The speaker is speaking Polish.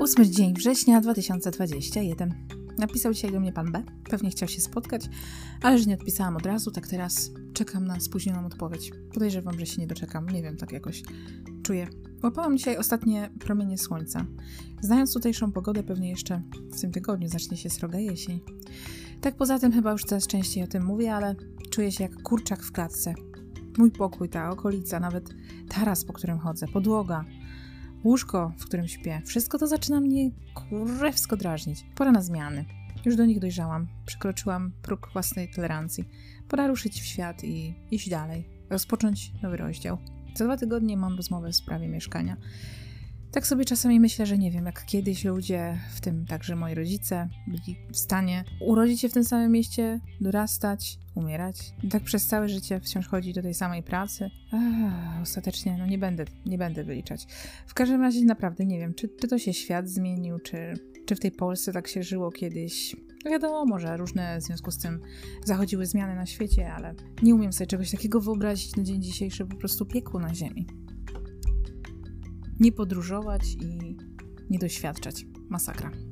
8 dzień września 2021. Napisał dzisiaj do mnie pan B. Pewnie chciał się spotkać, ale że nie odpisałam od razu, tak teraz czekam na spóźnioną odpowiedź. Podejrzewam, że się nie doczekam. Nie wiem, tak jakoś czuję. Łapałam dzisiaj ostatnie promienie słońca. Znając tutejszą pogodę, pewnie jeszcze w tym tygodniu zacznie się sroga jesień. Tak poza tym chyba już coraz częściej o tym mówię, ale czuję się jak kurczak w klatce. Mój pokój, ta okolica, nawet taras, po którym chodzę, podłoga, łóżko, w którym śpię. Wszystko to zaczyna mnie kurewsko drażnić. Pora na zmiany. Już do nich dojrzałam. Przekroczyłam próg własnej tolerancji. Pora ruszyć w świat i iść dalej. Rozpocząć nowy rozdział. Za dwa tygodnie mam rozmowę w sprawie mieszkania. Tak sobie czasami myślę, że nie wiem, jak kiedyś ludzie, w tym także moi rodzice, byli w stanie urodzić się w tym samym mieście, dorastać, umierać. Tak przez całe życie wciąż chodzić do tej samej pracy. Ach, ostatecznie, no nie będę, nie będę wyliczać. W każdym razie naprawdę nie wiem, czy, czy to się świat zmienił, czy, czy w tej Polsce tak się żyło kiedyś. No wiadomo, że różne w związku z tym zachodziły zmiany na świecie, ale nie umiem sobie czegoś takiego wyobrazić na dzień dzisiejszy, po prostu piekło na ziemi nie podróżować i nie doświadczać. Masakra.